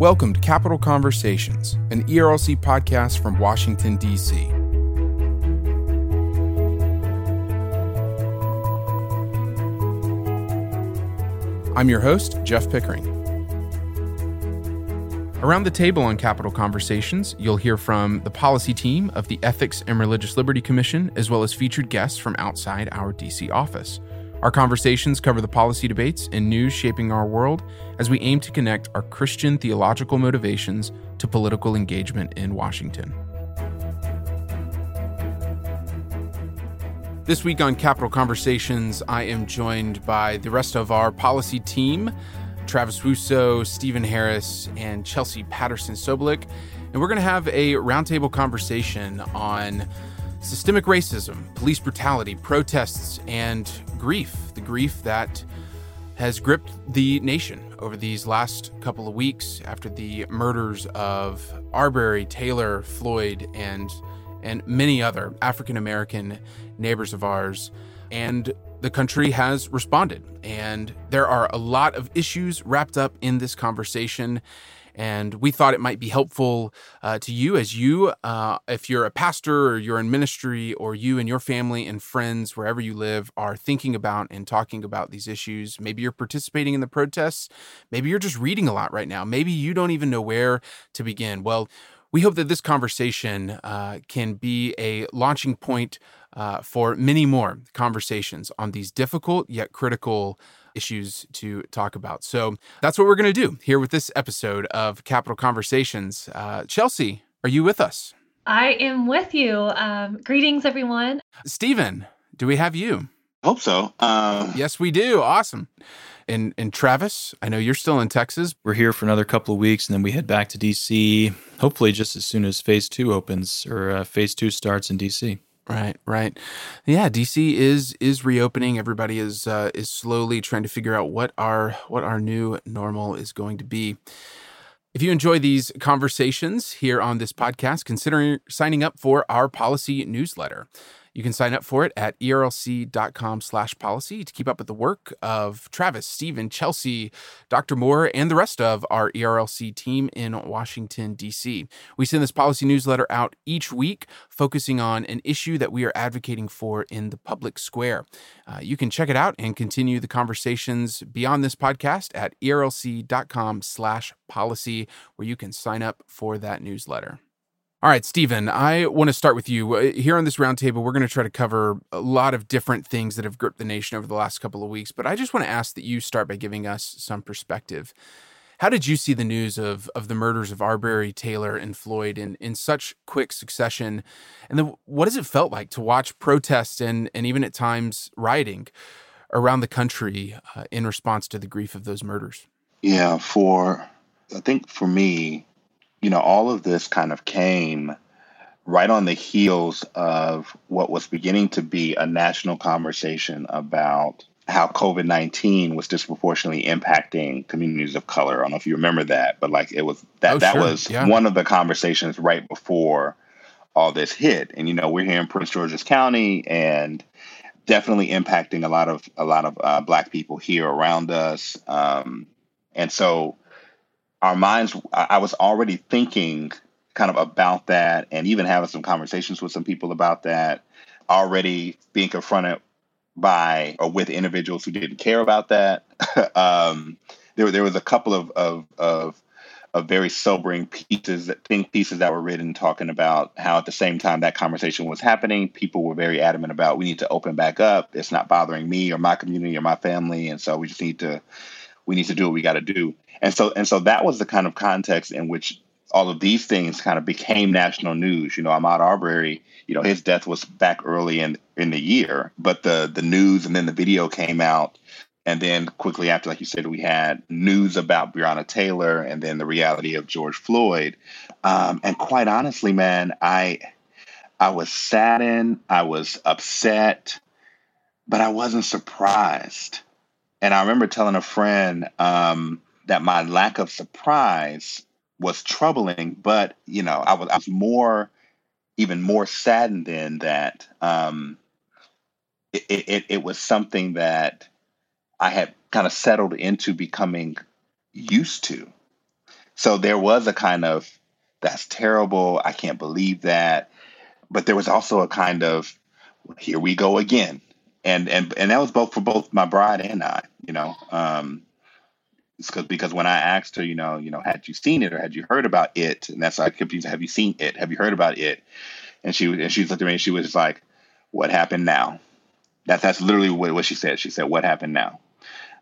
Welcome to Capital Conversations, an ERLC podcast from Washington, D.C. I'm your host, Jeff Pickering. Around the table on Capital Conversations, you'll hear from the policy team of the Ethics and Religious Liberty Commission, as well as featured guests from outside our DC office. Our conversations cover the policy debates and news shaping our world as we aim to connect our Christian theological motivations to political engagement in Washington. This week on Capital Conversations, I am joined by the rest of our policy team Travis Wussow, Stephen Harris, and Chelsea Patterson Sobolik. And we're going to have a roundtable conversation on systemic racism, police brutality, protests, and grief. The grief that has gripped the nation over these last couple of weeks after the murders of Arbery, Taylor, Floyd, and and many other African American neighbors of ours. And the country has responded. And there are a lot of issues wrapped up in this conversation. And we thought it might be helpful uh, to you as you, uh, if you're a pastor or you're in ministry, or you and your family and friends, wherever you live, are thinking about and talking about these issues. Maybe you're participating in the protests. Maybe you're just reading a lot right now. Maybe you don't even know where to begin. Well, we hope that this conversation uh, can be a launching point uh, for many more conversations on these difficult yet critical issues to talk about. So that's what we're going to do here with this episode of Capital Conversations. Uh, Chelsea, are you with us? I am with you. Um, greetings, everyone. Stephen, do we have you? Hope so. Um... Yes, we do. Awesome. And, and Travis, I know you're still in Texas. We're here for another couple of weeks, and then we head back to DC. Hopefully, just as soon as Phase Two opens or uh, Phase Two starts in DC. Right, right. Yeah, DC is is reopening. Everybody is uh, is slowly trying to figure out what our what our new normal is going to be. If you enjoy these conversations here on this podcast, consider signing up for our policy newsletter. You can sign up for it at erlc.com slash policy to keep up with the work of Travis, Stephen, Chelsea, Dr. Moore, and the rest of our ERLC team in Washington, D.C. We send this policy newsletter out each week, focusing on an issue that we are advocating for in the public square. Uh, you can check it out and continue the conversations beyond this podcast at erlc.com slash policy, where you can sign up for that newsletter. All right, Stephen, I want to start with you. Uh, here on this roundtable, we're going to try to cover a lot of different things that have gripped the nation over the last couple of weeks, but I just want to ask that you start by giving us some perspective. How did you see the news of, of the murders of Arbery, Taylor, and Floyd in, in such quick succession? And then what has it felt like to watch protests and, and even at times rioting around the country uh, in response to the grief of those murders? Yeah, for, I think for me, you know, all of this kind of came right on the heels of what was beginning to be a national conversation about how COVID 19 was disproportionately impacting communities of color. I don't know if you remember that, but like it was that, oh, that sure. was yeah. one of the conversations right before all this hit. And, you know, we're here in Prince George's County and definitely impacting a lot of, a lot of uh, black people here around us. Um, and so our minds, I was already thinking kind of about that and even having some conversations with some people about that, already being confronted by or with individuals who didn't care about that. um, there, there was a couple of, of, of, of very sobering pieces that think pieces that were written talking about how at the same time that conversation was happening, people were very adamant about we need to open back up. It's not bothering me or my community or my family, and so we just need to we need to do what we got to do. And so and so that was the kind of context in which all of these things kind of became national news. You know, Ahmaud Arbery, you know, his death was back early in in the year, but the the news and then the video came out. And then quickly after, like you said, we had news about Breonna Taylor and then the reality of George Floyd. Um, and quite honestly, man, I I was saddened, I was upset, but I wasn't surprised. And I remember telling a friend, um, that my lack of surprise was troubling, but you know, I was, I was more, even more saddened in that um, it, it, it was something that I had kind of settled into becoming used to. So there was a kind of, that's terrible. I can't believe that. But there was also a kind of, here we go again. And, and, and that was both for both my bride and I, you know, um, because because when I asked her, you know, you know, had you seen it or had you heard about it, and that's like confused. Have you seen it? Have you heard about it? And she and she looked at me and she was like, "What happened now?" That that's literally what, what she said. She said, "What happened now?"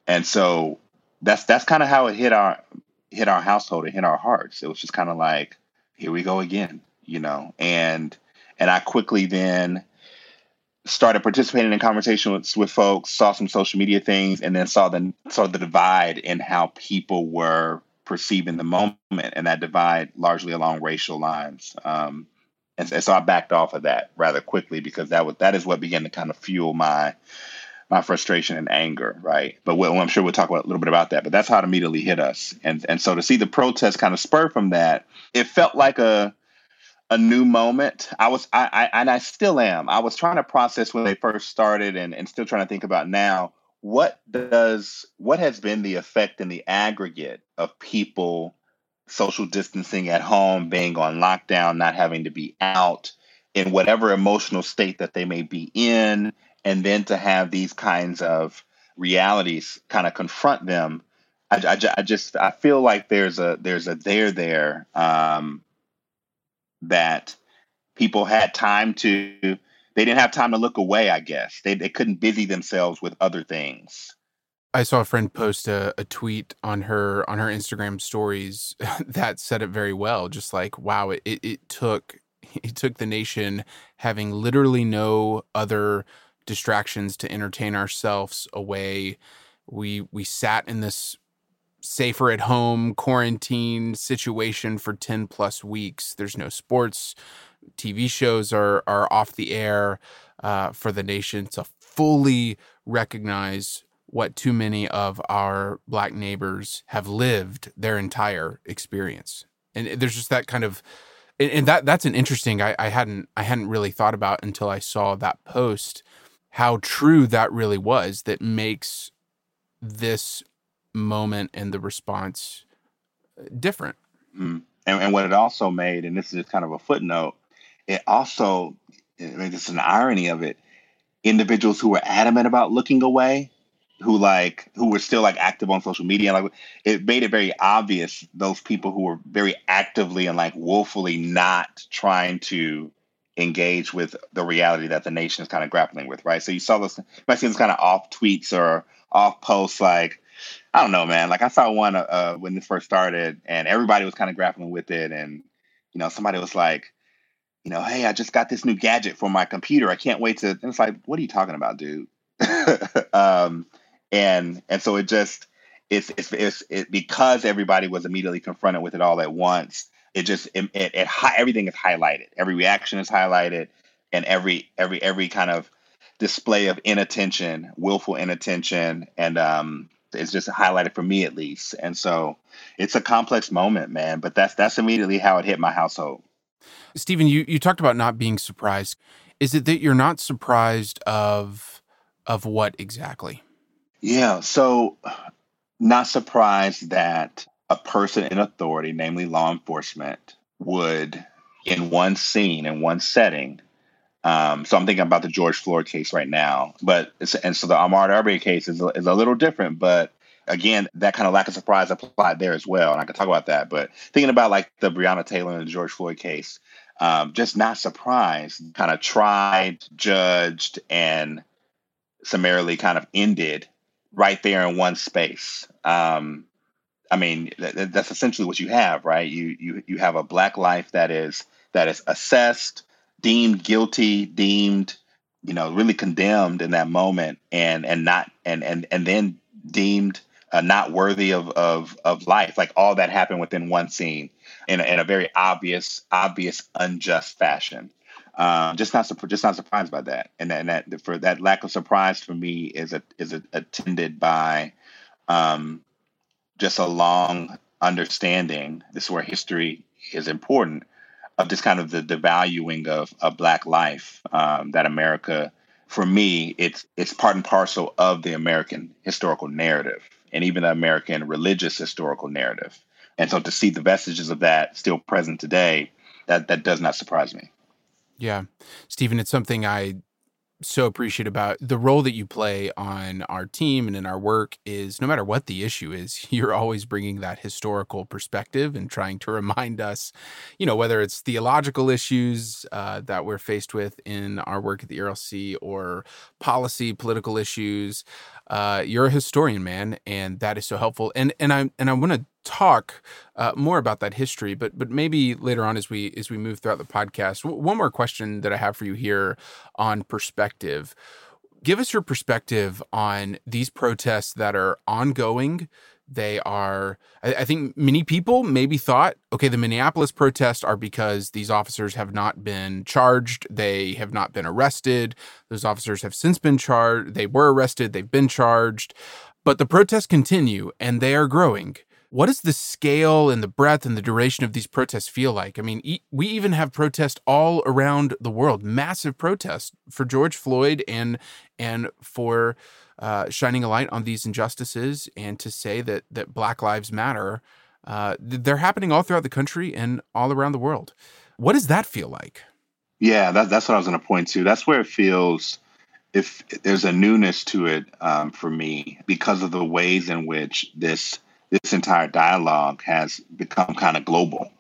And so that's that's kind of how it hit our hit our household and hit our hearts. It was just kind of like, here we go again, you know. And and I quickly then started participating in conversations with, with folks, saw some social media things, and then saw the saw the divide in how people were perceiving the moment, and that divide largely along racial lines. Um, and, and so I backed off of that rather quickly because that was that is what began to kind of fuel my my frustration and anger, right? But we'll, I'm sure we'll talk about, a little bit about that. But that's how it immediately hit us, and and so to see the protest kind of spur from that, it felt like a a new moment. I was, I, I, and I still am. I was trying to process when they first started, and and still trying to think about now. What does what has been the effect in the aggregate of people social distancing at home, being on lockdown, not having to be out in whatever emotional state that they may be in, and then to have these kinds of realities kind of confront them. I, I, I just I feel like there's a there's a there there um, that people had time to they didn't have time to look away i guess. They, they couldn't busy themselves with other things. I saw a friend post a, a tweet on her on her instagram stories that said it very well just like wow it, it, it took it took the nation having literally no other distractions to entertain ourselves away. We we sat in this safer at home quarantine situation for 10 plus weeks. There's no sports. TV shows are, are off the air uh, for the nation to fully recognize what too many of our black neighbors have lived their entire experience. And there's just that kind of, and that that's an interesting. I, I hadn't I hadn't really thought about until I saw that post how true that really was. That makes this moment and the response uh, different. Mm. And, and what it also made, and this is kind of a footnote, it also, I mean, an irony of it. Individuals who were adamant about looking away, who like who were still like active on social media, like it made it very obvious those people who were very actively and like woefully not trying to engage with the reality that the nation is kind of grappling with, right? So you saw this, you might see this kind of off tweets or off posts like, I don't know, man. Like I saw one uh, uh, when this first started, and everybody was kind of grappling with it, and you know, somebody was like, you know, hey, I just got this new gadget for my computer. I can't wait to. And it's like, what are you talking about, dude? um, and and so it just it's it's, it's it, because everybody was immediately confronted with it all at once. It just it, it, it everything is highlighted. Every reaction is highlighted, and every every every kind of display of inattention, willful inattention, and um, it's just highlighted for me at least. And so it's a complex moment, man. But that's that's immediately how it hit my household. Stephen, you you talked about not being surprised. Is it that you're not surprised of of what exactly? Yeah, so not surprised that a person in authority, namely law enforcement, would in one scene in one setting um, so I'm thinking about the George Floyd case right now, but and so the Ahmaud Arbery case is a, is a little different, but again, that kind of lack of surprise applied there as well, and I can talk about that. But thinking about like the Breonna Taylor and the George Floyd case, um, just not surprised, kind of tried, judged, and summarily kind of ended right there in one space. Um, I mean, th- that's essentially what you have, right? You you you have a black life that is that is assessed deemed guilty, deemed, you know, really condemned in that moment, and and not and and and then deemed uh, not worthy of of of life. Like all that happened within one scene, in a, in a very obvious, obvious, unjust fashion. Um, just not just not surprised by that, and that, and that for that lack of surprise for me is a, is a, attended by um, just a long understanding. This is where history is important of just kind of the, the valuing of, of black life um, that America, for me, it's it's part and parcel of the American historical narrative and even the American religious historical narrative. And so to see the vestiges of that still present today, that that does not surprise me. Yeah. Stephen, it's something I so appreciate about the role that you play on our team and in our work is no matter what the issue is, you're always bringing that historical perspective and trying to remind us, you know, whether it's theological issues uh, that we're faced with in our work at the ERLC or policy, political issues. Uh, you're a historian, man, and that is so helpful. And and I and I want to talk uh, more about that history, but but maybe later on as we as we move throughout the podcast. W- one more question that I have for you here on perspective. Give us your perspective on these protests that are ongoing. They are, I, I think many people maybe thought, okay, the Minneapolis protests are because these officers have not been charged. They have not been arrested. Those officers have since been charged. They were arrested. They've been charged. But the protests continue and they are growing. What does the scale and the breadth and the duration of these protests feel like? I mean, e- we even have protests all around the world, massive protests for George Floyd and and for uh, shining a light on these injustices and to say that that Black Lives Matter. Uh, they're happening all throughout the country and all around the world. What does that feel like? Yeah, that, that's what I was going to point to. That's where it feels if there's a newness to it um, for me because of the ways in which this this entire dialogue has become kind of global.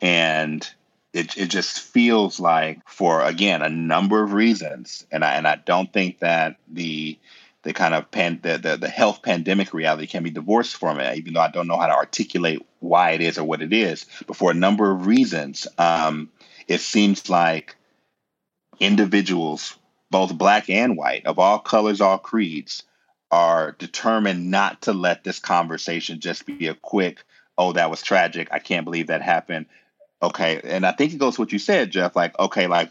And it, it just feels like for again a number of reasons and I, and I don't think that the the kind of pan, the, the the health pandemic reality can be divorced from it even though I don't know how to articulate why it is or what it is but for a number of reasons um, it seems like individuals both black and white of all colors all creeds are determined not to let this conversation just be a quick, oh, that was tragic. I can't believe that happened. Okay. And I think it goes to what you said, Jeff. Like, okay, like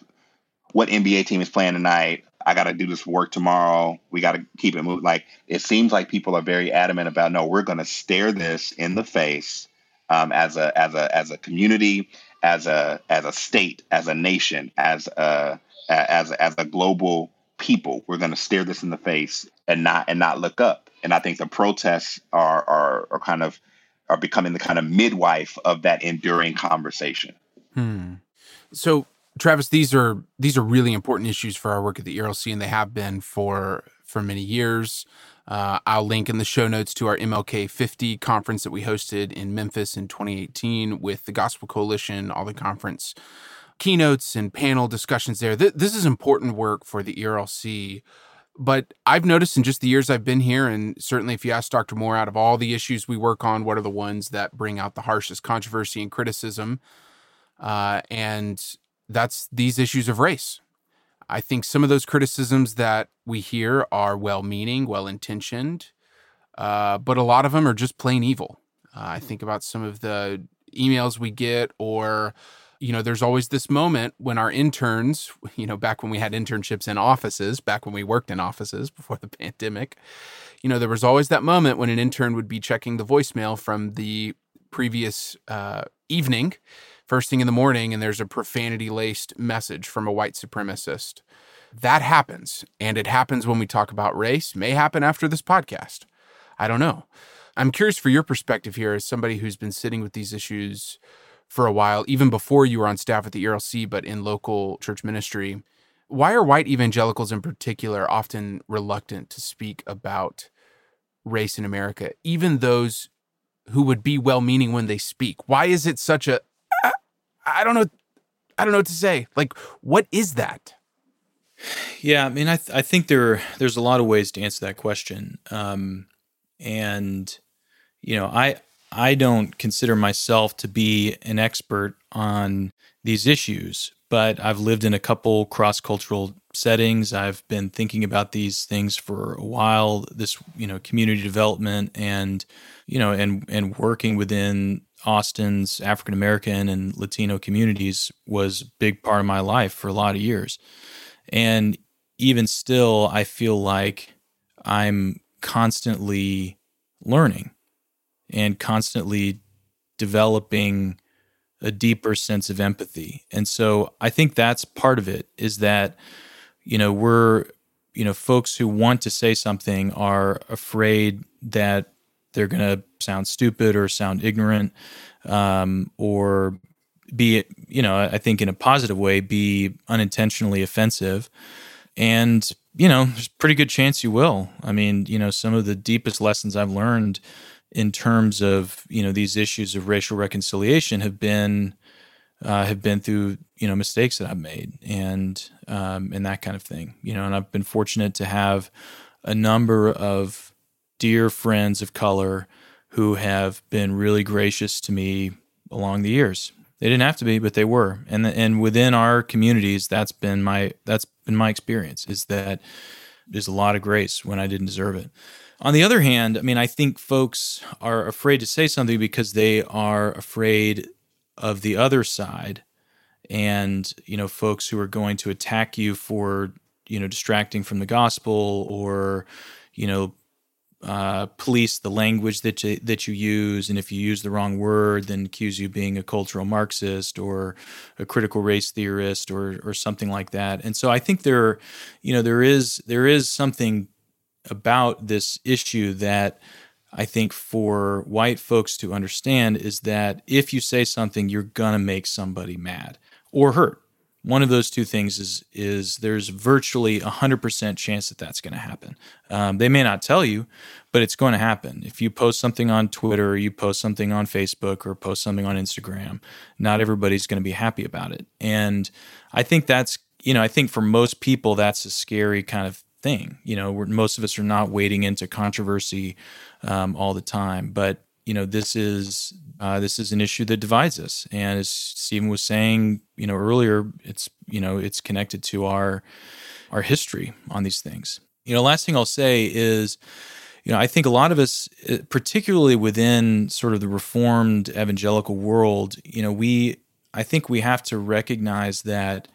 what NBA team is playing tonight? I got to do this work tomorrow. We got to keep it moving. Like, it seems like people are very adamant about no, we're going to stare this in the face um, as a as a as a community, as a as a state, as a nation, as a as as a global people. We're going to stare this in the face and not and not look up. And I think the protests are are, are kind of are becoming the kind of midwife of that enduring conversation. Hmm. So, Travis, these are these are really important issues for our work at the ERLC, and they have been for for many years. Uh, I'll link in the show notes to our MLK 50 conference that we hosted in Memphis in 2018 with the Gospel Coalition, all the conference keynotes and panel discussions there. Th- this is important work for the ERLC. But I've noticed in just the years I've been here, and certainly if you ask Dr. Moore, out of all the issues we work on, what are the ones that bring out the harshest controversy and criticism? Uh, and that's these issues of race. I think some of those criticisms that we hear are well meaning, well intentioned, uh, but a lot of them are just plain evil. Uh, I think about some of the emails we get or you know, there's always this moment when our interns, you know, back when we had internships in offices, back when we worked in offices before the pandemic, you know, there was always that moment when an intern would be checking the voicemail from the previous uh, evening, first thing in the morning, and there's a profanity laced message from a white supremacist. That happens. And it happens when we talk about race, may happen after this podcast. I don't know. I'm curious for your perspective here as somebody who's been sitting with these issues for a while, even before you were on staff at the ERLC, but in local church ministry. Why are white evangelicals in particular often reluctant to speak about race in America, even those who would be well meaning when they speak? Why is it such a I, don't know I don't know what to say. Like what is that? Yeah, I mean I th- I think there there's a lot of ways to answer that question. Um and you know, I I don't consider myself to be an expert on these issues, but I've lived in a couple cross cultural settings. I've been thinking about these things for a while. This, you know, community development and, you know, and and working within Austin's African American and Latino communities was a big part of my life for a lot of years. And even still, I feel like I'm constantly learning and constantly developing a deeper sense of empathy. And so I think that's part of it is that, you know, we're, you know, folks who want to say something are afraid that they're going to sound stupid or sound ignorant um, or be you know i think in a positive way be unintentionally offensive and you know there's pretty good chance you will i mean you know some of the deepest lessons i've learned in terms of you know these issues of racial reconciliation have been uh, have been through you know mistakes that I've made and um, and that kind of thing you know and I've been fortunate to have a number of dear friends of color who have been really gracious to me along the years. They didn't have to be but they were. And and within our communities that's been my that's been my experience is that there's a lot of grace when I didn't deserve it on the other hand, I mean, I think folks are afraid to say something because they are afraid of the other side and, you know, folks who are going to attack you for, you know, distracting from the gospel or, you know, uh, police the language that you, that you use, and if you use the wrong word, then accuse you of being a cultural Marxist or a critical race theorist or or something like that. And so I think there, you know, there is there is something about this issue that I think for white folks to understand is that if you say something, you're gonna make somebody mad or hurt. One of those two things is is there's virtually a hundred percent chance that that's to happen. Um, they may not tell you, but it's going to happen. If you post something on Twitter, or you post something on Facebook, or post something on Instagram, not everybody's going to be happy about it. And I think that's you know I think for most people that's a scary kind of thing. You know, most of us are not wading into controversy um, all the time, but you know, this is uh, this is an issue that divides us. And as Stephen was saying, you know, earlier, it's you know, it's connected to our our history on these things. You know, last thing I'll say is, you know, I think a lot of us, uh, particularly within sort of the reformed evangelical world, you know, we I think we have to recognize that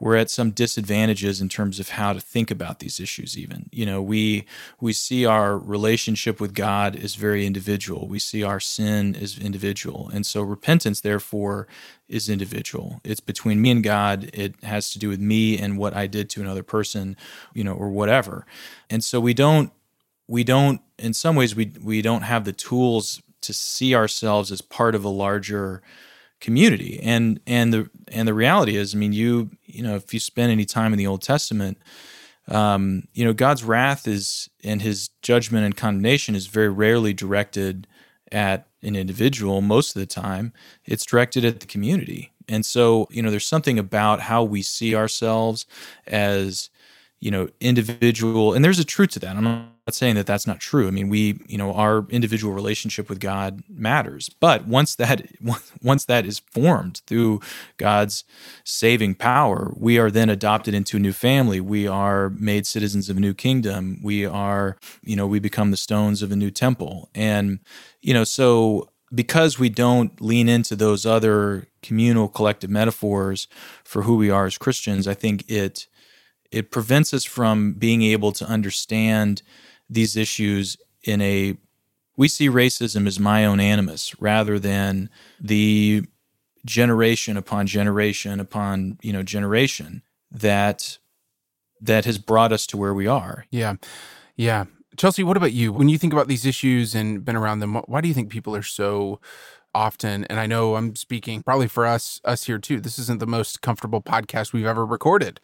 we're at some disadvantages in terms of how to think about these issues even. You know we we see our relationship with god as very individual. We see our sin as individual. And so repentance therefore is individual. It's between me and god. It has to do with me and what i did to another person you know or whatever. And so we don't we don't in some ways we we don't have the tools to see ourselves as part of a larger community. And and the and the reality is i mean you you know if you spend any time in the old testament um, you know god's wrath is and his judgment and condemnation is very rarely directed at an individual. Most of the time it's directed at the community. And so you know there's something about how we see ourselves as you know individual and there's a truth to that. I'm not saying that that's not true. I mean we you know our individual relationship with god matters. But once that once that is formed through god's saving power we are then adopted into a new family. We are made citizens of a new kingdom. We are you know we become the stones of a new temple. And you know so because we don't lean into those other communal collective metaphors for who we are as christians i think it it prevents us from being able to understand these issues in a we see racism as my own animus rather than the generation upon generation upon you know generation that that has brought us to where we are. Yeah. Yeah. Chelsea what about you? When you think about these issues and been around them why do you think people are so often and i know i'm speaking probably for us us here too this isn't the most comfortable podcast we've ever recorded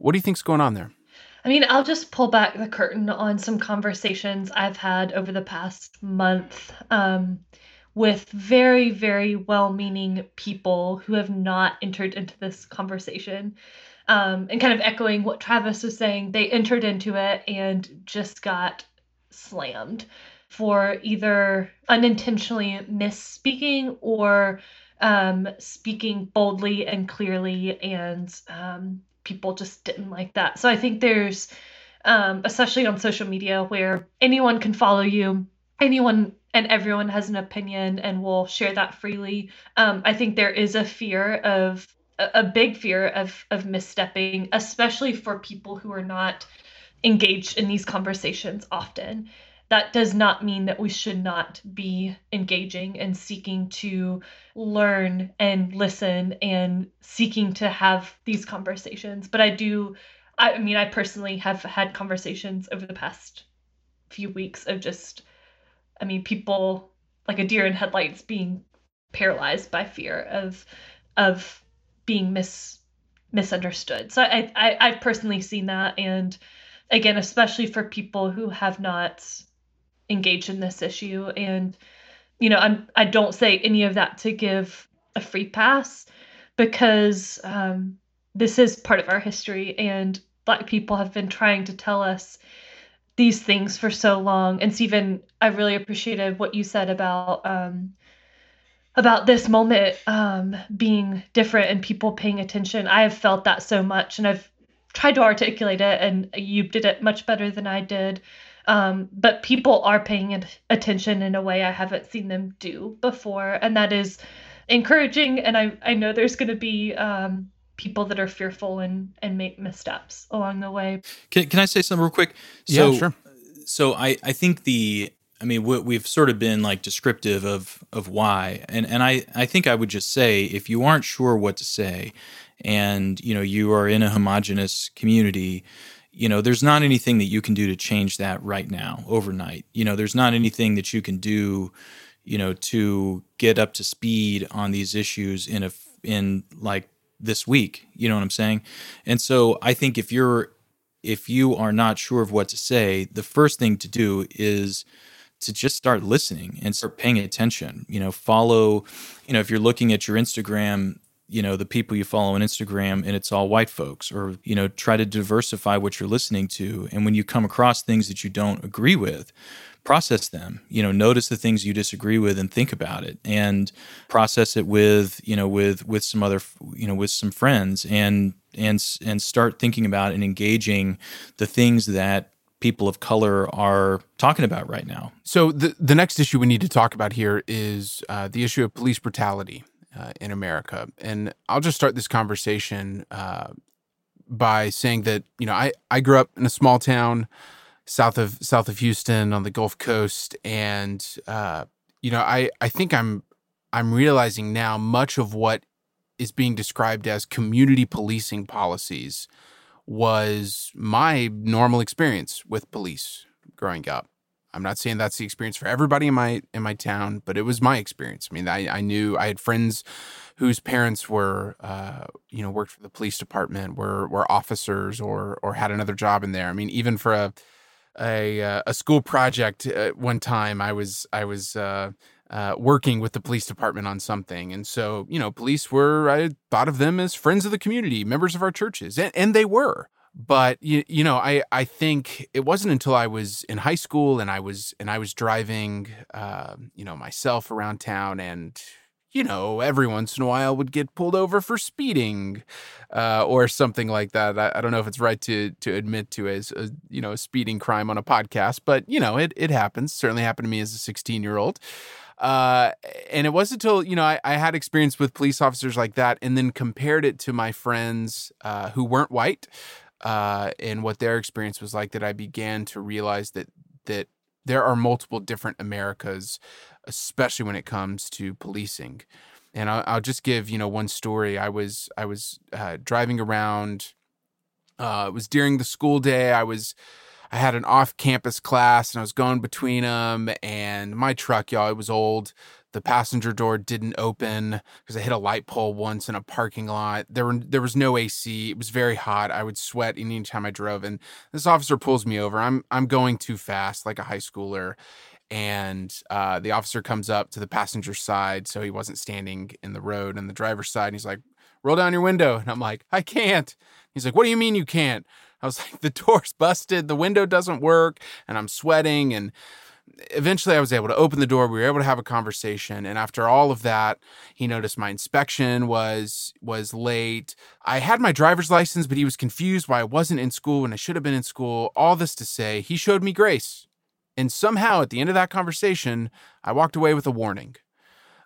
what do you think's going on there? I mean, I'll just pull back the curtain on some conversations I've had over the past month um, with very, very well meaning people who have not entered into this conversation. Um, and kind of echoing what Travis was saying, they entered into it and just got slammed for either unintentionally misspeaking or um, speaking boldly and clearly and um, people just didn't like that. So I think there's, um, especially on social media, where anyone can follow you, anyone and everyone has an opinion and will share that freely. Um, I think there is a fear of a, big fear of of misstepping, especially for people who are not engaged in these conversations often that does not mean that we should not be engaging and seeking to learn and listen and seeking to have these conversations. But I do, I mean, I personally have had conversations over the past few weeks of just I mean, people like a deer in headlights being paralyzed by fear of of being mis misunderstood. So I, I I've personally seen that, and again, especially for people who have not engaged in this issue, and you know, I'm I don't say any of that to give a free pass because um, this is part of our history, and Black people have been trying to tell us these things for so long. And Stephen, I really appreciated what you said about um, about this moment um, being different and people paying attention. I have felt that so much, and I've tried to articulate it, and you did it much better than I did. Um, but people are paying attention in a way I haven't seen them do before, and that is encouraging. And I I know there's going to be um, people that are fearful and and make missteps along the way. Can Can I say something real quick? So, yeah, sure. So I I think the I mean, we've sort of been like descriptive of of why, and and I I think I would just say if you aren't sure what to say, and you know you are in a homogenous community, you know there's not anything that you can do to change that right now overnight. You know there's not anything that you can do, you know, to get up to speed on these issues in a in like this week. You know what I'm saying? And so I think if you're if you are not sure of what to say, the first thing to do is to just start listening and start paying attention. You know, follow, you know, if you're looking at your Instagram, you know, the people you follow on Instagram and it's all white folks, or, you know, try to diversify what you're listening to. And when you come across things that you don't agree with, process them you know notice the things you disagree with and think about it and process it with you know with with some other you know with some friends and and and start thinking about and engaging the things that people of color are talking about right now. So the the next issue we need to talk about here is uh, the issue of police brutality uh, in America, and I'll just start this conversation uh, by saying that you know I I grew up in a small town south of south of Houston on the Gulf Coast, and uh, you know I I think I'm I'm realizing now much of what is being described as community policing policies was my normal experience with police growing up. I'm not saying that's the experience for everybody in my in my town, but it was my experience. I mean, I, I knew I had friends whose parents were, uh, you know, worked for the police department, were were officers, or or had another job in there. I mean, even for a a, uh, a school project uh, one time, I was I was uh, uh, working with the police department on something. And so, you know, police were, I thought of them as friends of the community, members of our churches, and, and they were. But you, you know, I, I think it wasn't until I was in high school and I was and I was driving, uh, you know, myself around town, and you know, every once in a while would get pulled over for speeding, uh, or something like that. I, I, don't know if it's right to to admit to as a, you know a speeding crime on a podcast, but you know, it it happens. Certainly happened to me as a 16 year old. Uh, and it wasn't until you know I, I, had experience with police officers like that, and then compared it to my friends uh, who weren't white, uh, and what their experience was like, that I began to realize that that there are multiple different Americas, especially when it comes to policing. And I'll, I'll just give you know one story. I was I was uh, driving around. Uh, it was during the school day. I was I had an off campus class and I was going between them. And my truck, y'all, it was old. The passenger door didn't open because I hit a light pole once in a parking lot. There were there was no AC. It was very hot. I would sweat any time I drove. And this officer pulls me over. I'm I'm going too fast, like a high schooler. And uh, the officer comes up to the passenger side, so he wasn't standing in the road and the driver's side. And he's like, "Roll down your window." And I'm like, "I can't." He's like, "What do you mean you can't?" I was like, the door's busted, the window doesn't work, and I'm sweating. And eventually I was able to open the door. We were able to have a conversation. And after all of that, he noticed my inspection was was late. I had my driver's license, but he was confused why I wasn't in school when I should have been in school. All this to say, he showed me grace. And somehow at the end of that conversation, I walked away with a warning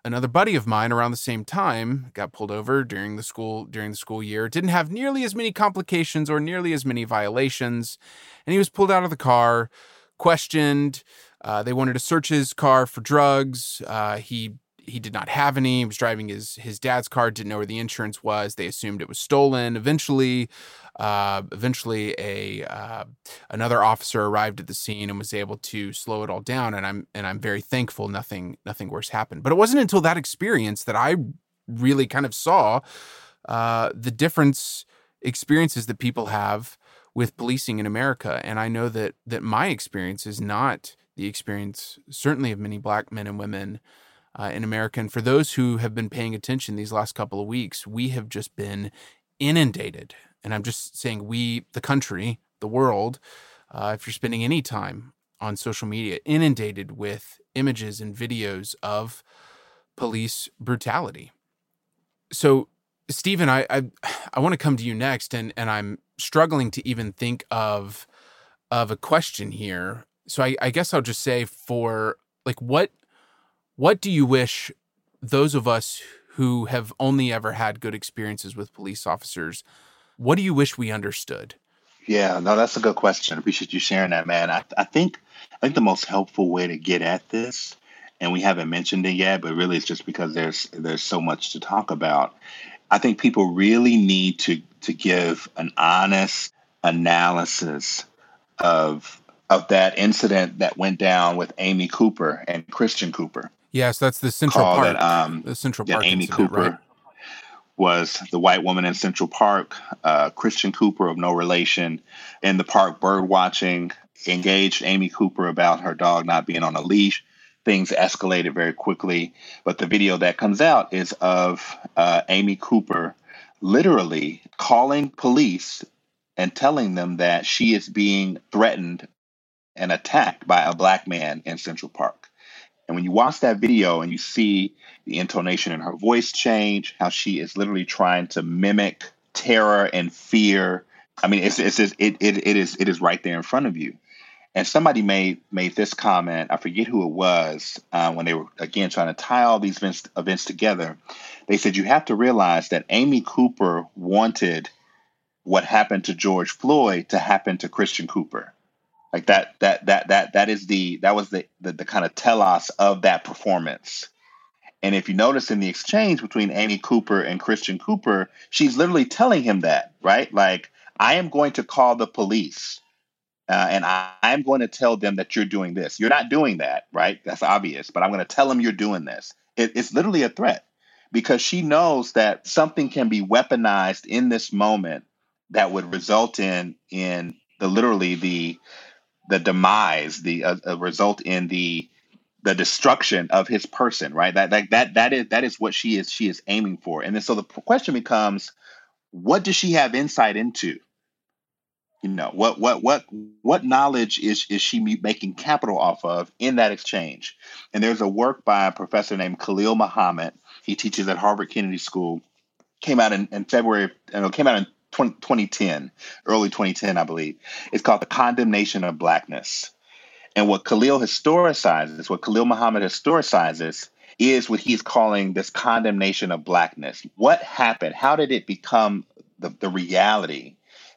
another buddy of mine around the same time got pulled over during the school during the school year didn't have nearly as many complications or nearly as many violations and he was pulled out of the car questioned uh, they wanted to search his car for drugs uh, he he did not have any. He was driving his his dad's car, didn't know where the insurance was. They assumed it was stolen. Eventually, uh, eventually a uh, another officer arrived at the scene and was able to slow it all down. And I'm and I'm very thankful nothing nothing worse happened. But it wasn't until that experience that I really kind of saw uh, the difference experiences that people have with policing in America. And I know that that my experience is not the experience, certainly of many black men and women uh, in America. And for those who have been paying attention these last couple of weeks, we have just been inundated. And I'm just saying, we, the country, the world, uh, if you're spending any time on social media, inundated with images and videos of police brutality. So, Stephen, I I, I want to come to you next, and and I'm struggling to even think of of a question here. So I, I guess I'll just say for like what what do you wish those of us who have only ever had good experiences with police officers, what do you wish we understood? Yeah, no, that's a good question. I appreciate you sharing that, man. I, I think I think the most helpful way to get at this, and we haven't mentioned it yet, but really it's just because there's there's so much to talk about. I think people really need to to give an honest analysis of of that incident that went down with Amy Cooper and Christian Cooper. Yes, that's the Central Park. That, um, the Central yeah, Amy incident, Cooper right? was the white woman in Central Park. Uh, Christian Cooper, of no relation, in the park bird watching, engaged Amy Cooper about her dog not being on a leash. Things escalated very quickly, but the video that comes out is of uh, Amy Cooper literally calling police and telling them that she is being threatened and attacked by a black man in Central Park. And when you watch that video and you see the intonation in her voice change, how she is literally trying to mimic terror and fear. I mean, it's it's, it, it it is it is right there in front of you. And somebody made made this comment. I forget who it was uh, when they were again trying to tie all these events, events together. They said you have to realize that Amy Cooper wanted what happened to George Floyd to happen to Christian Cooper. Like that that that that that is the that was the the, the kind of telos of that performance. And if you notice in the exchange between Amy Cooper and Christian Cooper, she's literally telling him that, right? Like, I am going to call the police uh, and I, am going to tell them that you're doing this. You're not doing that, right? That's obvious, but I'm going to tell them you're doing this. It, it's literally a threat because she knows that something can be weaponized in this moment that would result in in the literally the the demise, the uh, uh, result in the the destruction of his person, right? That that that that is that is what she is she is aiming for. And then so the question becomes, what does she have insight into? You know, what what what what knowledge is is she making capital off of in that exchange? And there's a work by a professor named Khalil Muhammad. He teaches at Harvard Kennedy School. Came out in, in February, know, came out in 20, 2010, early 2010, I believe. It's called The Condemnation of Blackness. And what Khalil historicizes, what Khalil Muhammad historicizes, is what he's calling this condemnation of blackness. What happened? How did it become the, the reality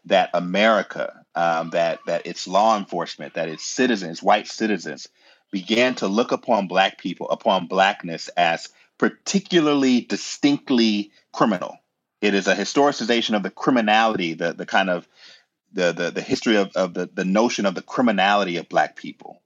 that America, um, that that its law enforcement, that its citizens, white citizens, began to look upon black people, upon blackness as particularly distinctly criminal? It is a historicization of the criminality, the the kind of the the, the history of, of the, the notion of the criminality of black people.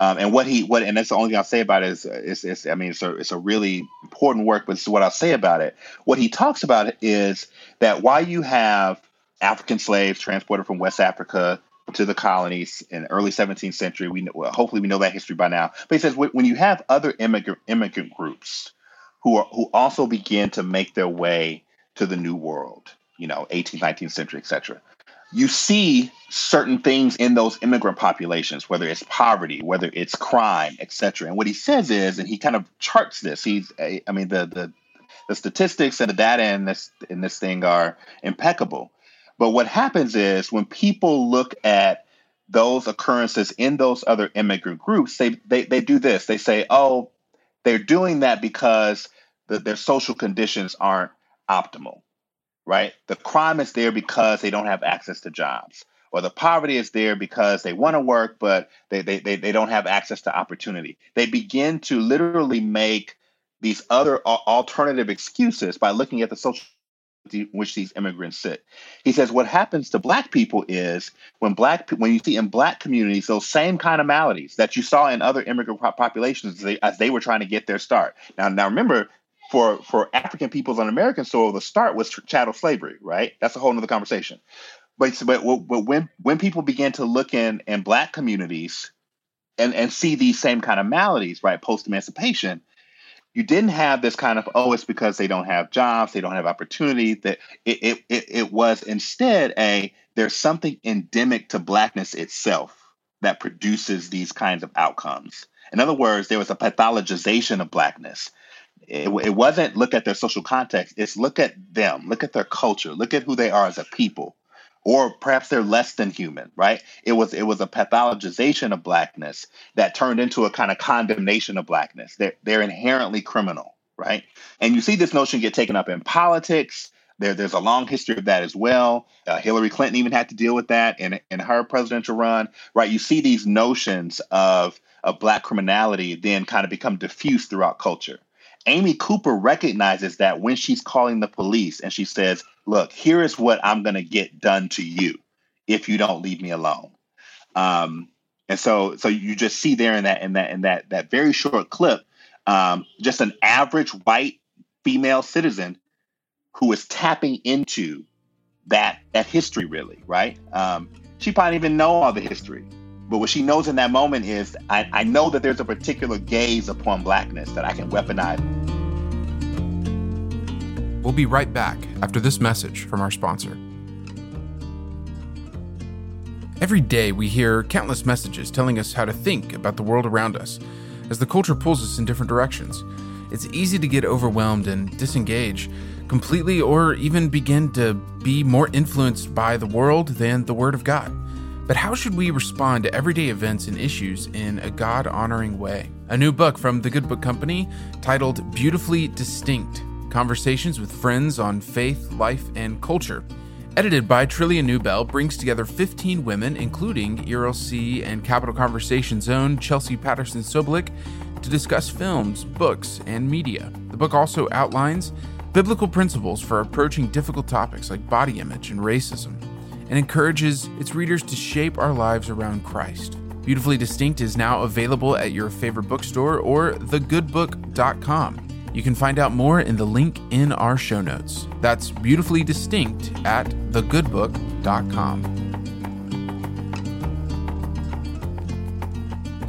Um, and what he what and that's the only thing I'll say about it is, is, is I mean it's a it's a really important work, but this is what I'll say about it. What he talks about is that while you have African slaves transported from West Africa to the colonies in early 17th century, we know, well, hopefully we know that history by now. But he says when you have other immigrant immigrant groups who are who also begin to make their way to the New World, you know, 18th, 19th century, etc. You see certain things in those immigrant populations, whether it's poverty, whether it's crime, etc. And what he says is, and he kind of charts this. He's, uh, I mean, the the the statistics and the data in this in this thing are impeccable. But what happens is when people look at those occurrences in those other immigrant groups, they they, they do this. They say, oh, they're doing that because the, their social conditions aren't optimal, right? The crime is there because they don't have access to jobs, or the poverty is there because they want to work, but they, they, they, they don't have access to opportunity. They begin to literally make these other uh, alternative excuses by looking at the social in which these immigrants sit. He says what happens to black people is when black when you see in black communities those same kind of maladies that you saw in other immigrant populations as they, as they were trying to get their start. Now, now remember, for for African peoples on American soil, the start was chattel slavery, right? That's a whole other conversation. But but, but when when people begin to look in in black communities and and see these same kind of maladies, right, post emancipation, you didn't have this kind of oh, it's because they don't have jobs, they don't have opportunity. That it it it, was instead a there's something endemic to blackness itself that produces these kinds of outcomes. In other words, there was a pathologization of blackness it, it wasn't look at their social context it's look at them look at their culture look at who they are as a people or perhaps they're less than human right it was it was a pathologization of blackness that turned into a kind of condemnation of blackness they're, they're inherently criminal right and you see this notion get taken up in politics there, there's a long history of that as well. Uh, Hillary Clinton even had to deal with that in, in her presidential run, right? You see these notions of, of black criminality then kind of become diffuse throughout culture. Amy Cooper recognizes that when she's calling the police and she says, Look, here is what I'm going to get done to you if you don't leave me alone. Um, and so, so you just see there in that in that in that that very short clip, um, just an average white female citizen who is tapping into that that history, really, right? Um, she probably even know all the history, but what she knows in that moment is I, I know that there's a particular gaze upon blackness that I can weaponize. We'll be right back after this message from our sponsor. Every day we hear countless messages telling us how to think about the world around us as the culture pulls us in different directions. It's easy to get overwhelmed and disengage completely or even begin to be more influenced by the world than the Word of God. But how should we respond to everyday events and issues in a God honoring way? A new book from the Good Book Company titled Beautifully Distinct Conversations with Friends on Faith, Life, and Culture. Edited by Trillia Newbell, brings together 15 women, including ERLC and Capital Conversations own Chelsea Patterson Sobolik, to discuss films, books, and media. The book also outlines biblical principles for approaching difficult topics like body image and racism and encourages its readers to shape our lives around Christ. Beautifully Distinct is now available at your favorite bookstore or thegoodbook.com. You can find out more in the link in our show notes. That's beautifully distinct at thegoodbook.com.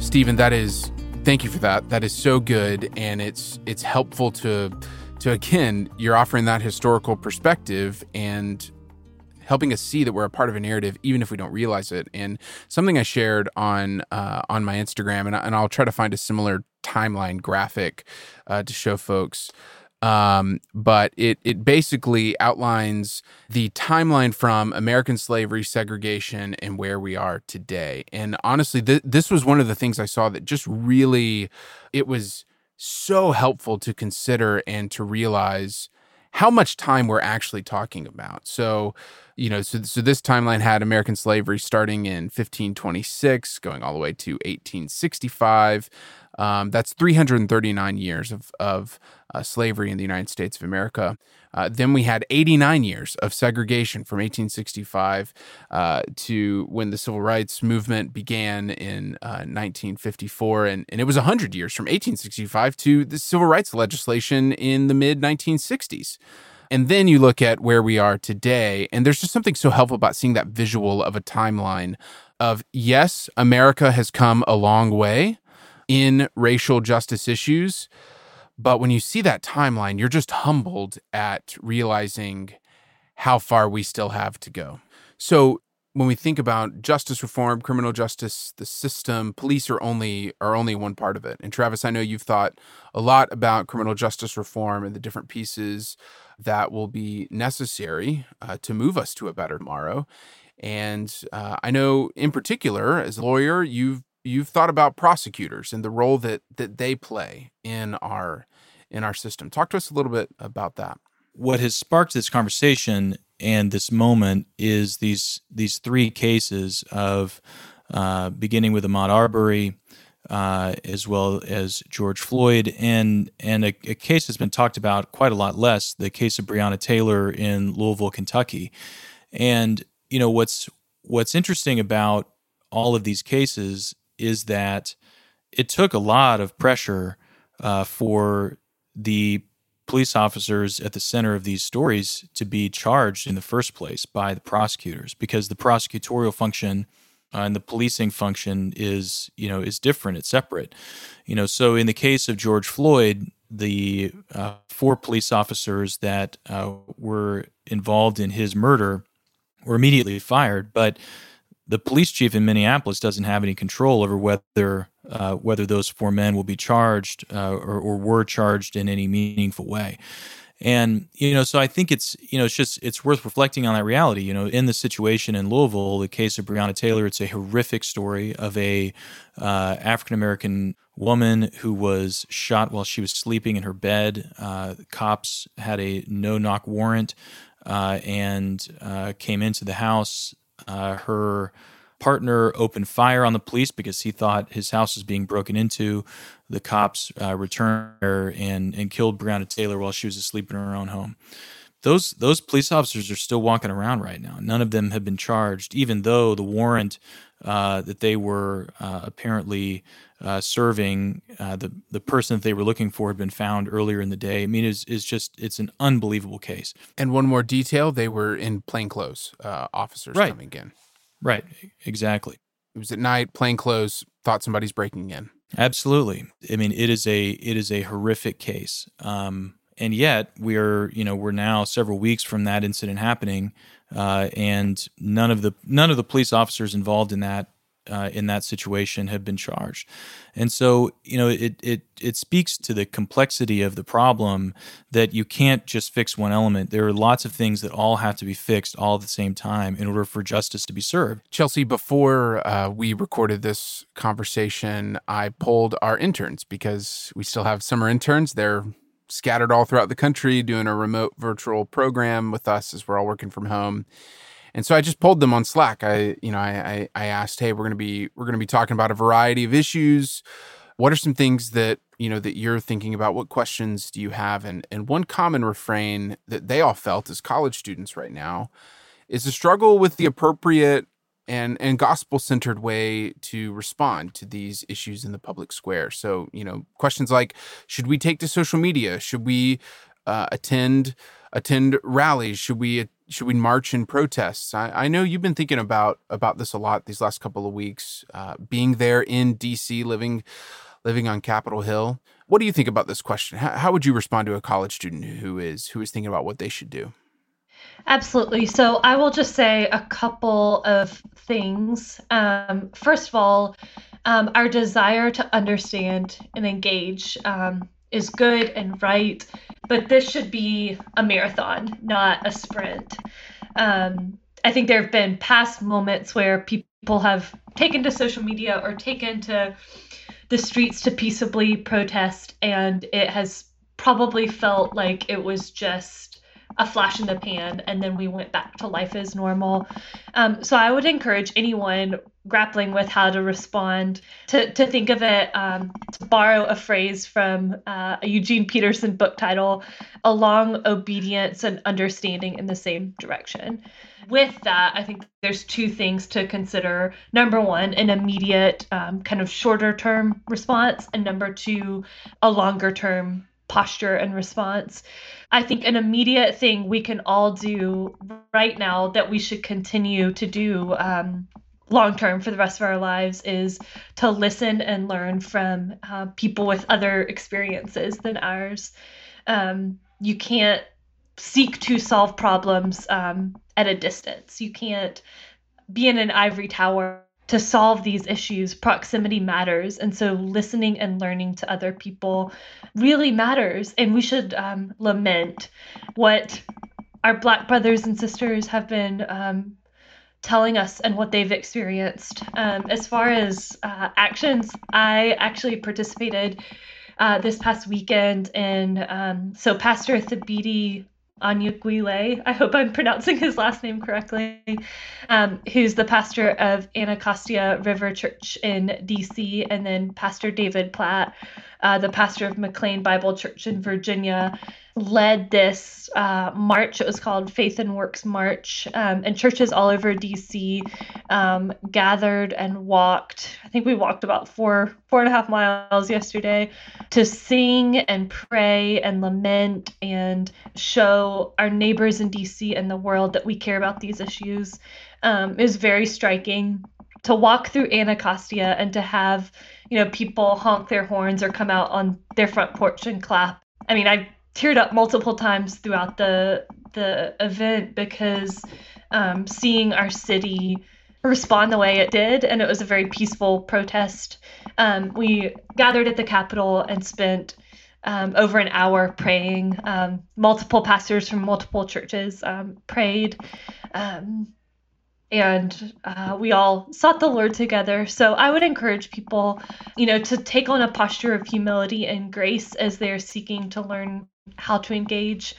Stephen, that is thank you for that. That is so good and it's it's helpful to to again, you're offering that historical perspective and helping us see that we're a part of a narrative, even if we don't realize it. And something I shared on uh, on my Instagram, and, and I'll try to find a similar timeline graphic uh, to show folks. Um, but it it basically outlines the timeline from American slavery, segregation, and where we are today. And honestly, th- this was one of the things I saw that just really it was so helpful to consider and to realize how much time we're actually talking about. So, you know, so, so this timeline had American slavery starting in 1526, going all the way to 1865. Um, that's 339 years of, of uh, slavery in the United States of America. Uh, then we had 89 years of segregation from 1865 uh, to when the civil rights movement began in 1954. Uh, and, and it was 100 years from 1865 to the civil rights legislation in the mid 1960s. And then you look at where we are today, and there's just something so helpful about seeing that visual of a timeline of yes, America has come a long way in racial justice issues. But when you see that timeline, you're just humbled at realizing how far we still have to go. So when we think about justice reform, criminal justice, the system, police are only are only one part of it. And Travis, I know you've thought a lot about criminal justice reform and the different pieces that will be necessary uh, to move us to a better tomorrow. And uh, I know, in particular, as a lawyer, you've you've thought about prosecutors and the role that that they play in our in our system. Talk to us a little bit about that. What has sparked this conversation and this moment is these these three cases of uh, beginning with Ahmaud Arbery, uh, as well as George Floyd, and and a, a, case has been talked about quite a lot less, the case of Breonna Taylor in Louisville, Kentucky. And you know what's what's interesting about all of these cases is that it took a lot of pressure uh, for the police officers at the center of these stories to be charged in the first place by the prosecutors because the prosecutorial function uh, and the policing function is you know is different it's separate. You know so in the case of george floyd the uh, four police officers that uh, were involved in his murder were immediately fired but the police chief in Minneapolis doesn't have any control over whether uh, whether those four men will be charged uh, or, or, were charged in any meaningful way. And you know, so I think it's you know it's just it's worth reflecting on that reality. You know, in the situation in Louisville, the case of Breonna Taylor, it's a horrific story of a uh, African American woman who was shot while she was sleeping in her bed. Uh, cops had a no knock warrant uh, and uh, came into the house. Uh, her partner opened fire on the police because he thought his house was being broken into. The cops uh, returned and and killed Breonna Taylor while she was asleep in her own home. Those those police officers are still walking around right now. None of them have been charged, even though the warrant uh, that they were uh, apparently uh, serving uh, the the person that they were looking for had been found earlier in the day. I mean, it's is just it's an unbelievable case. And one more detail: they were in plainclothes uh, officers right. coming in. Right, exactly. It was at night, plain clothes. Thought somebody's breaking in. Absolutely. I mean, it is a it is a horrific case. Um, and yet we are, you know, we're now several weeks from that incident happening, uh, and none of the none of the police officers involved in that uh, in that situation have been charged. And so, you know, it, it, it speaks to the complexity of the problem that you can't just fix one element. There are lots of things that all have to be fixed all at the same time in order for justice to be served. Chelsea, before uh, we recorded this conversation, I polled our interns because we still have summer interns. They're scattered all throughout the country doing a remote virtual program with us as we're all working from home. And so I just pulled them on Slack. I, you know, I, I, I asked, hey, we're gonna be we're gonna be talking about a variety of issues. What are some things that you know that you're thinking about? What questions do you have? And and one common refrain that they all felt as college students right now is a struggle with the appropriate and and gospel centered way to respond to these issues in the public square. So you know questions like, should we take to social media? Should we uh, attend attend rallies? Should we should we march in protests? I, I, know you've been thinking about about this a lot these last couple of weeks. Uh, being there in D.C., living living on Capitol Hill. What do you think about this question? How, how would you respond to a college student who is who is thinking about what they should do? Absolutely. So I will just say a couple of things. Um, first of all, um, our desire to understand and engage um, is good and right, but this should be a marathon, not a sprint. Um, I think there have been past moments where people have taken to social media or taken to the streets to peaceably protest, and it has probably felt like it was just a flash in the pan and then we went back to life as normal. Um, so I would encourage anyone grappling with how to respond to, to think of it, um, to borrow a phrase from uh, a Eugene Peterson book title, A Long Obedience and Understanding in the Same Direction. With that, I think there's two things to consider. Number one, an immediate um, kind of shorter term response, and number two, a longer term posture and response. I think an immediate thing we can all do right now that we should continue to do um, long term for the rest of our lives is to listen and learn from uh, people with other experiences than ours. Um, you can't seek to solve problems um, at a distance. You can't be in an ivory tower to solve these issues, proximity matters. And so listening and learning to other people really matters. And we should um, lament what our Black brothers and sisters have been um, telling us and what they've experienced. Um, as far as uh, actions, I actually participated uh, this past weekend. And um, so Pastor Thabiti Anyabwile, I hope I'm pronouncing his last name correctly, um, who's the pastor of Anacostia River Church in DC, and then Pastor David Platt, uh, the pastor of McLean Bible Church in Virginia, led this uh, march. It was called Faith and Works March, um, and churches all over DC um, gathered and walked. I think we walked about four four and a half miles yesterday to sing and pray and lament and show our neighbors in DC and the world that we care about these issues. Um, it was very striking to walk through Anacostia and to have you know people honk their horns or come out on their front porch and clap. I mean, I teared up multiple times throughout the the event because um, seeing our city respond the way it did, and it was a very peaceful protest. Um, we gathered at the Capitol and spent um, over an hour praying. Um, multiple pastors from multiple churches um, prayed. Um, and uh, we all sought the Lord together. So I would encourage people, you know, to take on a posture of humility and grace as they're seeking to learn how to engage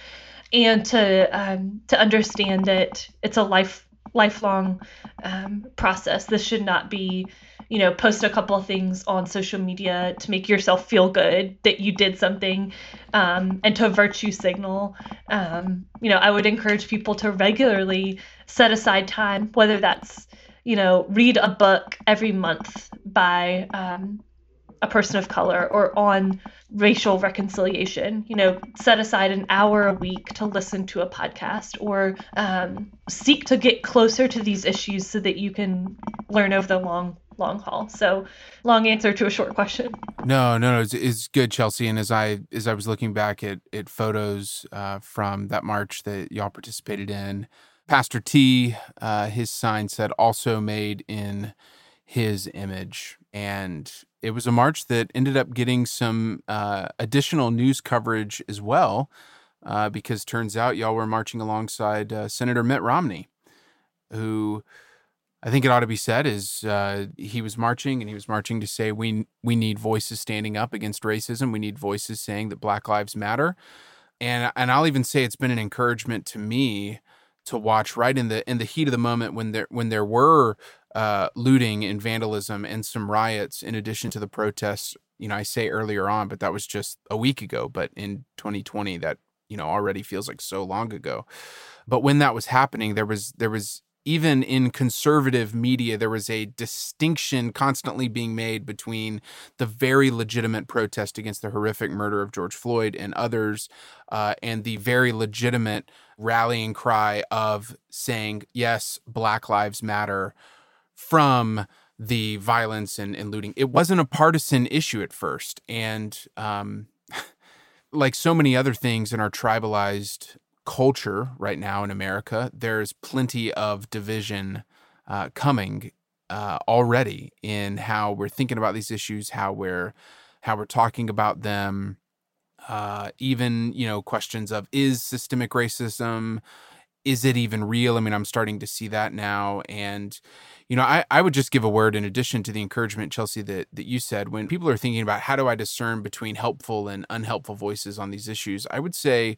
and to um, to understand that it's a life lifelong um, process. This should not be, you know, post a couple of things on social media to make yourself feel good that you did something um, and to virtue signal. Um, you know, I would encourage people to regularly set aside time, whether that's, you know, read a book every month by um, a person of color or on racial reconciliation. You know, set aside an hour a week to listen to a podcast or um, seek to get closer to these issues so that you can learn over the long long haul. So, long answer to a short question. No, no, no, it's, it's good, Chelsea. And as I as I was looking back at at photos uh, from that march that y'all participated in, Pastor T, uh, his sign said also made in his image, and it was a march that ended up getting some uh, additional news coverage as well, uh, because turns out y'all were marching alongside uh, Senator Mitt Romney, who I think it ought to be said is uh, he was marching and he was marching to say we we need voices standing up against racism. We need voices saying that Black Lives Matter, and and I'll even say it's been an encouragement to me to watch right in the in the heat of the moment when there when there were uh, looting and vandalism and some riots in addition to the protests. You know, I say earlier on, but that was just a week ago. But in 2020, that you know already feels like so long ago. But when that was happening, there was there was even in conservative media, there was a distinction constantly being made between the very legitimate protest against the horrific murder of George Floyd and others, uh, and the very legitimate rallying cry of saying, yes, Black Lives Matter from the violence and, and looting. It wasn't a partisan issue at first. And um, like so many other things in our tribalized culture right now in America, there's plenty of division uh, coming uh, already in how we're thinking about these issues, how we're how we're talking about them. Uh, even you know questions of is systemic racism is it even real? I mean, I'm starting to see that now. And, you know, I, I would just give a word in addition to the encouragement, Chelsea, that, that you said when people are thinking about how do I discern between helpful and unhelpful voices on these issues, I would say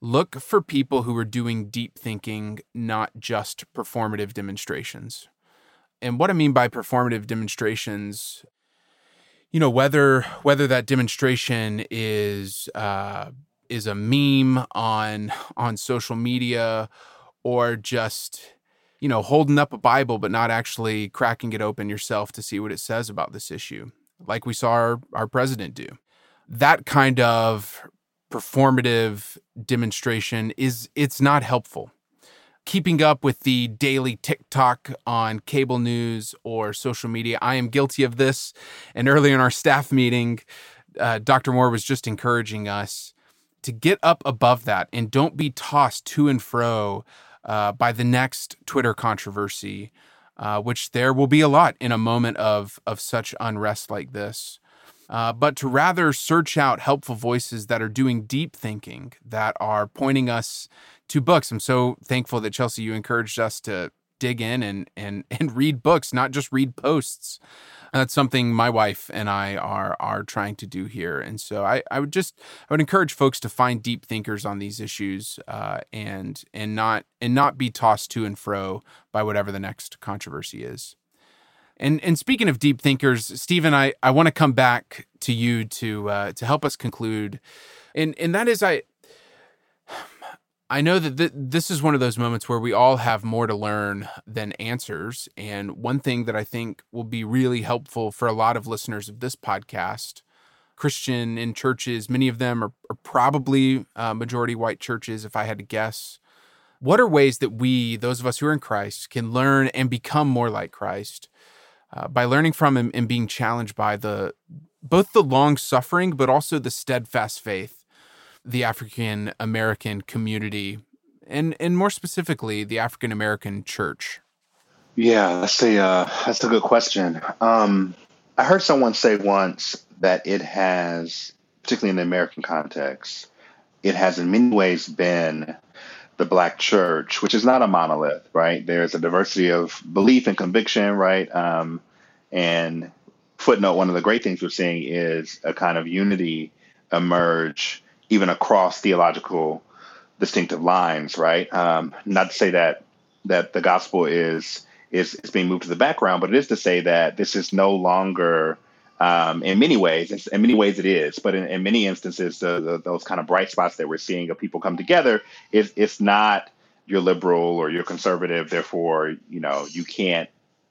look for people who are doing deep thinking, not just performative demonstrations. And what I mean by performative demonstrations, you know, whether whether that demonstration is uh, is a meme on on social media or just you know holding up a bible but not actually cracking it open yourself to see what it says about this issue like we saw our, our president do. That kind of performative demonstration is it's not helpful. Keeping up with the daily tiktok on cable news or social media i am guilty of this. And earlier in our staff meeting uh, dr moore was just encouraging us to get up above that and don't be tossed to and fro uh, by the next Twitter controversy, uh, which there will be a lot in a moment of of such unrest like this. Uh, but to rather search out helpful voices that are doing deep thinking, that are pointing us to books. I'm so thankful that Chelsea, you encouraged us to dig in and and and read books, not just read posts. That's something my wife and I are are trying to do here, and so I, I would just I would encourage folks to find deep thinkers on these issues, uh, and and not and not be tossed to and fro by whatever the next controversy is. And and speaking of deep thinkers, Stephen, I, I want to come back to you to uh, to help us conclude, and and that is I I know that th- this is one of those moments where we all have more to learn than answers. And one thing that I think will be really helpful for a lot of listeners of this podcast, Christian in churches, many of them are, are probably uh, majority white churches, if I had to guess. What are ways that we, those of us who are in Christ, can learn and become more like Christ uh, by learning from him and being challenged by the both the long suffering, but also the steadfast faith the African American community and and more specifically the African American church? Yeah, that's a uh, that's a good question. Um, I heard someone say once that it has, particularly in the American context, it has in many ways been the black church, which is not a monolith, right? There's a diversity of belief and conviction, right? Um, and footnote, one of the great things we're seeing is a kind of unity emerge even across theological distinctive lines, right? Um, not to say that that the gospel is is is being moved to the background, but it is to say that this is no longer, um, in many ways, in many ways it is, but in, in many instances, the, the, those kind of bright spots that we're seeing of people come together, is it's not you're liberal or you're conservative, therefore you know you can't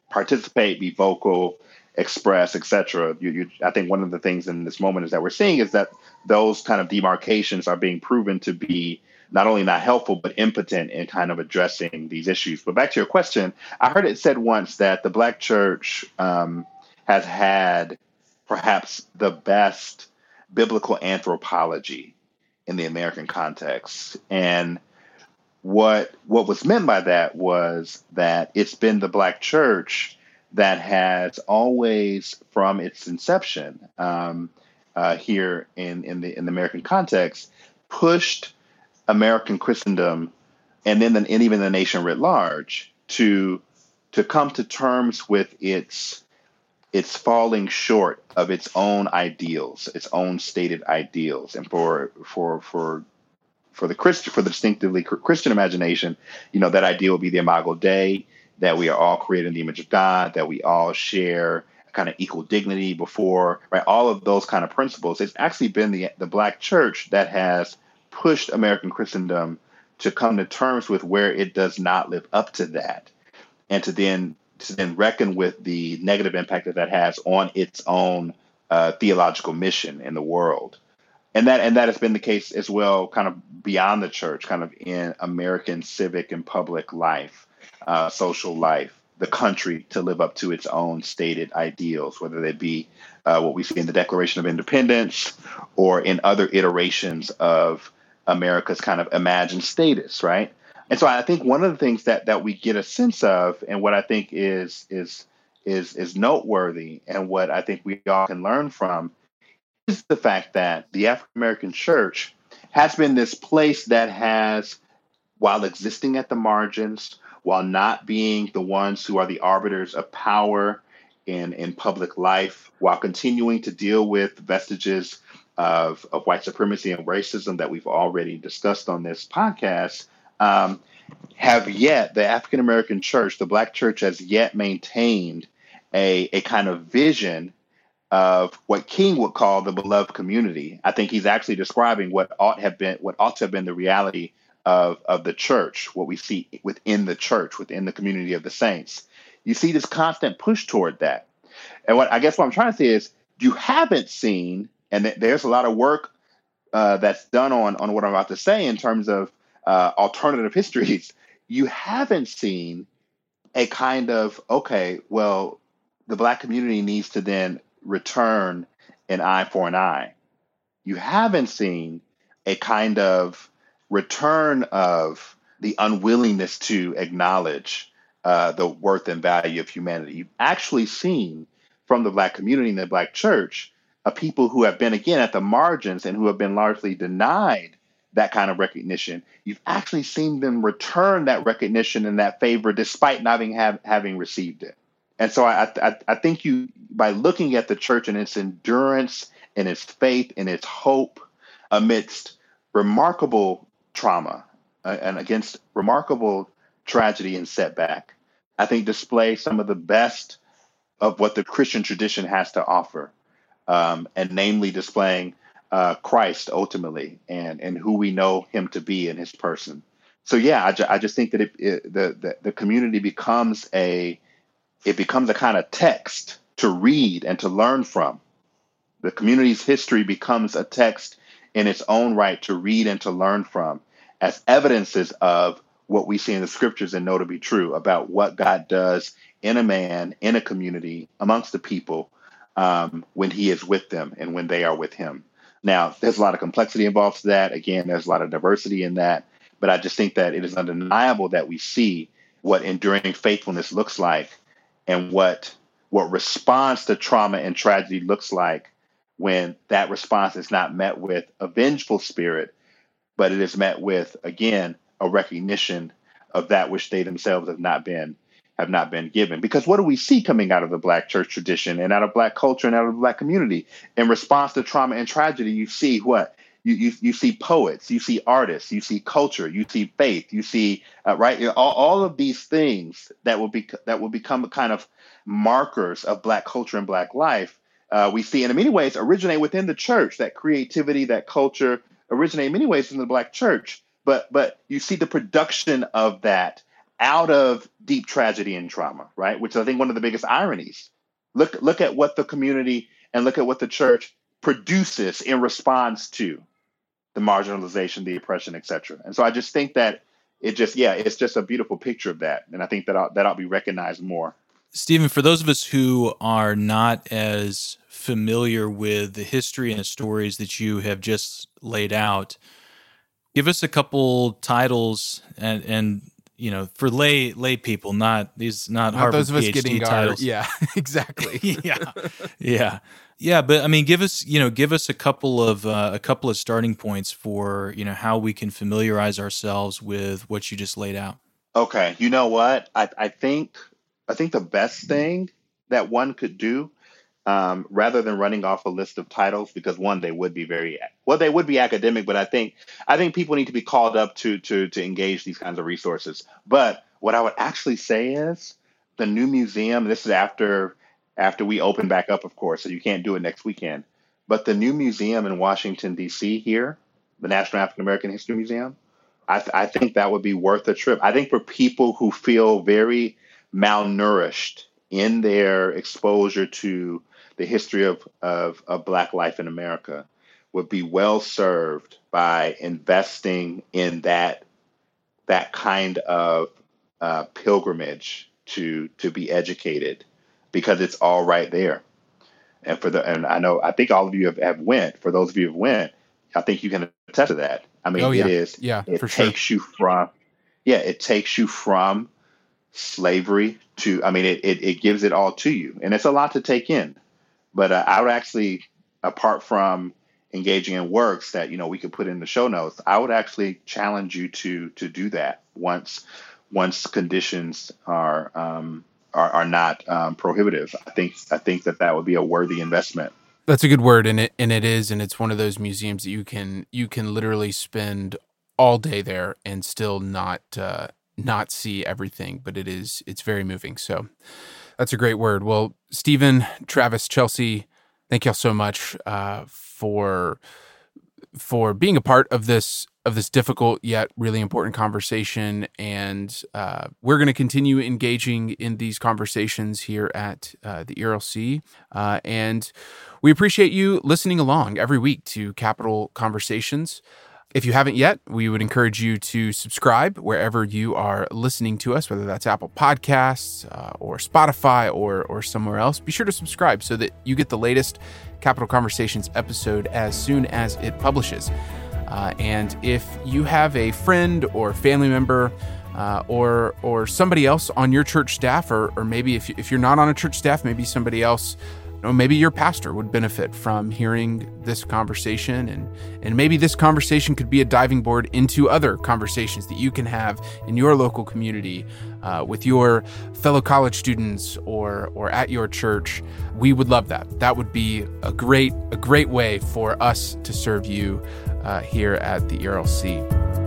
participate, be vocal, express, etc. I think one of the things in this moment is that we're seeing is that those kind of demarcations are being proven to be not only not helpful but impotent in kind of addressing these issues. But back to your question, I heard it said once that the Black Church um, has had perhaps the best biblical anthropology in the American context, and what what was meant by that was that it's been the Black Church that has always, from its inception um, uh, here in, in the in the American context, pushed American Christendom and then the, and even the nation writ large to to come to terms with its its falling short of its own ideals, its own stated ideals, and for for for for the Christian for the distinctively Christian imagination, you know that ideal would be the Imago Dei, that we are all created in the image of God, that we all share kind of equal dignity before, right? All of those kind of principles. It's actually been the the black church that has pushed American Christendom to come to terms with where it does not live up to that, and to then to then reckon with the negative impact that that has on its own uh, theological mission in the world. And that and that has been the case as well, kind of beyond the church, kind of in American civic and public life uh, social life, the country to live up to its own stated ideals, whether they be uh, what we see in the Declaration of Independence or in other iterations of America's kind of imagined status, right? And so I think one of the things that that we get a sense of, and what I think is is is is noteworthy, and what I think we all can learn from, is the fact that the African American church has been this place that has, while existing at the margins, while not being the ones who are the arbiters of power in, in public life, while continuing to deal with vestiges of, of white supremacy and racism that we've already discussed on this podcast, um, have yet, the African American church, the Black church, has yet maintained a, a kind of vision of what King would call the beloved community. I think he's actually describing what ought have been what ought to have been the reality of, of the church, what we see within the church, within the community of the saints. You see this constant push toward that. And what I guess what I'm trying to say is you haven't seen, and th- there's a lot of work uh, that's done on, on what I'm about to say in terms of uh, alternative histories. You haven't seen a kind of, okay, well, the black community needs to then return an eye for an eye. You haven't seen a kind of return of the unwillingness to acknowledge uh, the worth and value of humanity. You've actually seen from the Black community and the Black church a people who have been, again, at the margins and who have been largely denied that kind of recognition, you've actually seen them return that recognition and that favor despite not having have, having received it. And so I, I I think you by looking at the church and its endurance and its faith and its hope amidst remarkable trauma uh, and against remarkable tragedy and setback, I think display some of the best of what the Christian tradition has to offer, um, and namely displaying uh, Christ ultimately and and who we know Him to be in His person. So yeah, I, ju- I just think that it, it, the, the the community becomes a it becomes a kind of text to read and to learn from. The community's history becomes a text in its own right to read and to learn from as evidences of what we see in the scriptures and know to be true about what God does in a man, in a community, amongst the people um, when he is with them and when they are with him. Now, there's a lot of complexity involved to that. Again, there's a lot of diversity in that. But I just think that it is undeniable that we see what enduring faithfulness looks like and what what response to trauma and tragedy looks like when that response is not met with a vengeful spirit, but it is met with, again, a recognition of that which they themselves have not been have not been given. Because what do we see coming out of the black church tradition and out of black culture and out of the black community? In response to trauma and tragedy, you see what? You, you, you see poets, you see artists, you see culture, you see faith, you see uh, right all, all of these things that will be that will become a kind of markers of black culture and black life. Uh, we see, and in many ways, originate within the church. That creativity, that culture, originate in many ways in the black church. But but you see the production of that out of deep tragedy and trauma, right? Which I think, one of the biggest ironies. Look, look at what the community and look at what the church produces in response to the marginalization, the oppression, etc. And so I just think that it just, yeah, it's just a beautiful picture of that, and I think that ought, that ought to be recognized more. Stephen, for those of us who are not as familiar with the history and the stories that you have just laid out, give us a couple titles and and you know, for lay lay people, not these not, not Harvard those of us PhD getting titles. Our, yeah, exactly. yeah, yeah, yeah. But I mean, give us you know, give us a couple of uh, a couple of starting points for you know how we can familiarize ourselves with what you just laid out. Okay, you know what? I I think I think the best thing that one could do um, rather than running off a list of titles because one they would be very well they would be academic but i think i think people need to be called up to to to engage these kinds of resources. But what i would actually say is the new museum this is after after we open back up of course so you can't do it next weekend. But the new museum in washington d.c here the national african american history museum I, th- I think that would be worth a trip. I think for people who feel very malnourished in their exposure to the history of, of, of Black life in America would be well served by investing in that that kind of uh, pilgrimage to to be educated because it's all right there. And for the and I know I think all of you have, have went. For those of you who have went, I think you can attest to that. I mean, oh, yeah. it is. Yeah, it for takes sure. you from. Yeah, it takes you from slavery to. I mean, it, it it gives it all to you, and it's a lot to take in. But uh, I would actually, apart from engaging in works that you know we could put in the show notes, I would actually challenge you to to do that once once conditions are um, are, are not um, prohibitive. I think I think that that would be a worthy investment. That's a good word, and it and it is, and it's one of those museums that you can you can literally spend all day there and still not uh, not see everything, but it is it's very moving. So that's a great word. Well, Stephen, Travis, Chelsea, thank y'all so much uh, for for being a part of this of this difficult yet really important conversation. And uh, we're going to continue engaging in these conversations here at uh, the ERLC. Uh, and we appreciate you listening along every week to Capital Conversations. If you haven't yet, we would encourage you to subscribe wherever you are listening to us, whether that's Apple Podcasts uh, or Spotify or, or somewhere else. Be sure to subscribe so that you get the latest Capital Conversations episode as soon as it publishes. Uh, and if you have a friend or family member uh, or or somebody else on your church staff, or, or maybe if, if you're not on a church staff, maybe somebody else maybe your pastor would benefit from hearing this conversation and and maybe this conversation could be a diving board into other conversations that you can have in your local community uh, with your fellow college students or or at your church we would love that that would be a great a great way for us to serve you uh, here at the ERLC.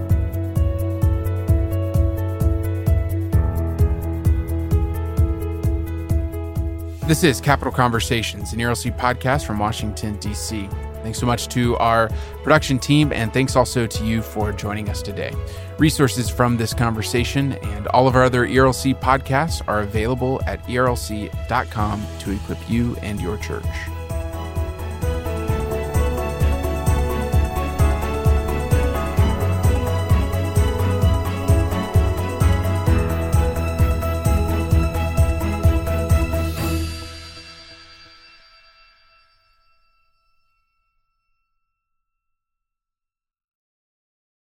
This is Capital Conversations, an ERLC podcast from Washington, D.C. Thanks so much to our production team, and thanks also to you for joining us today. Resources from this conversation and all of our other ERLC podcasts are available at erlc.com to equip you and your church.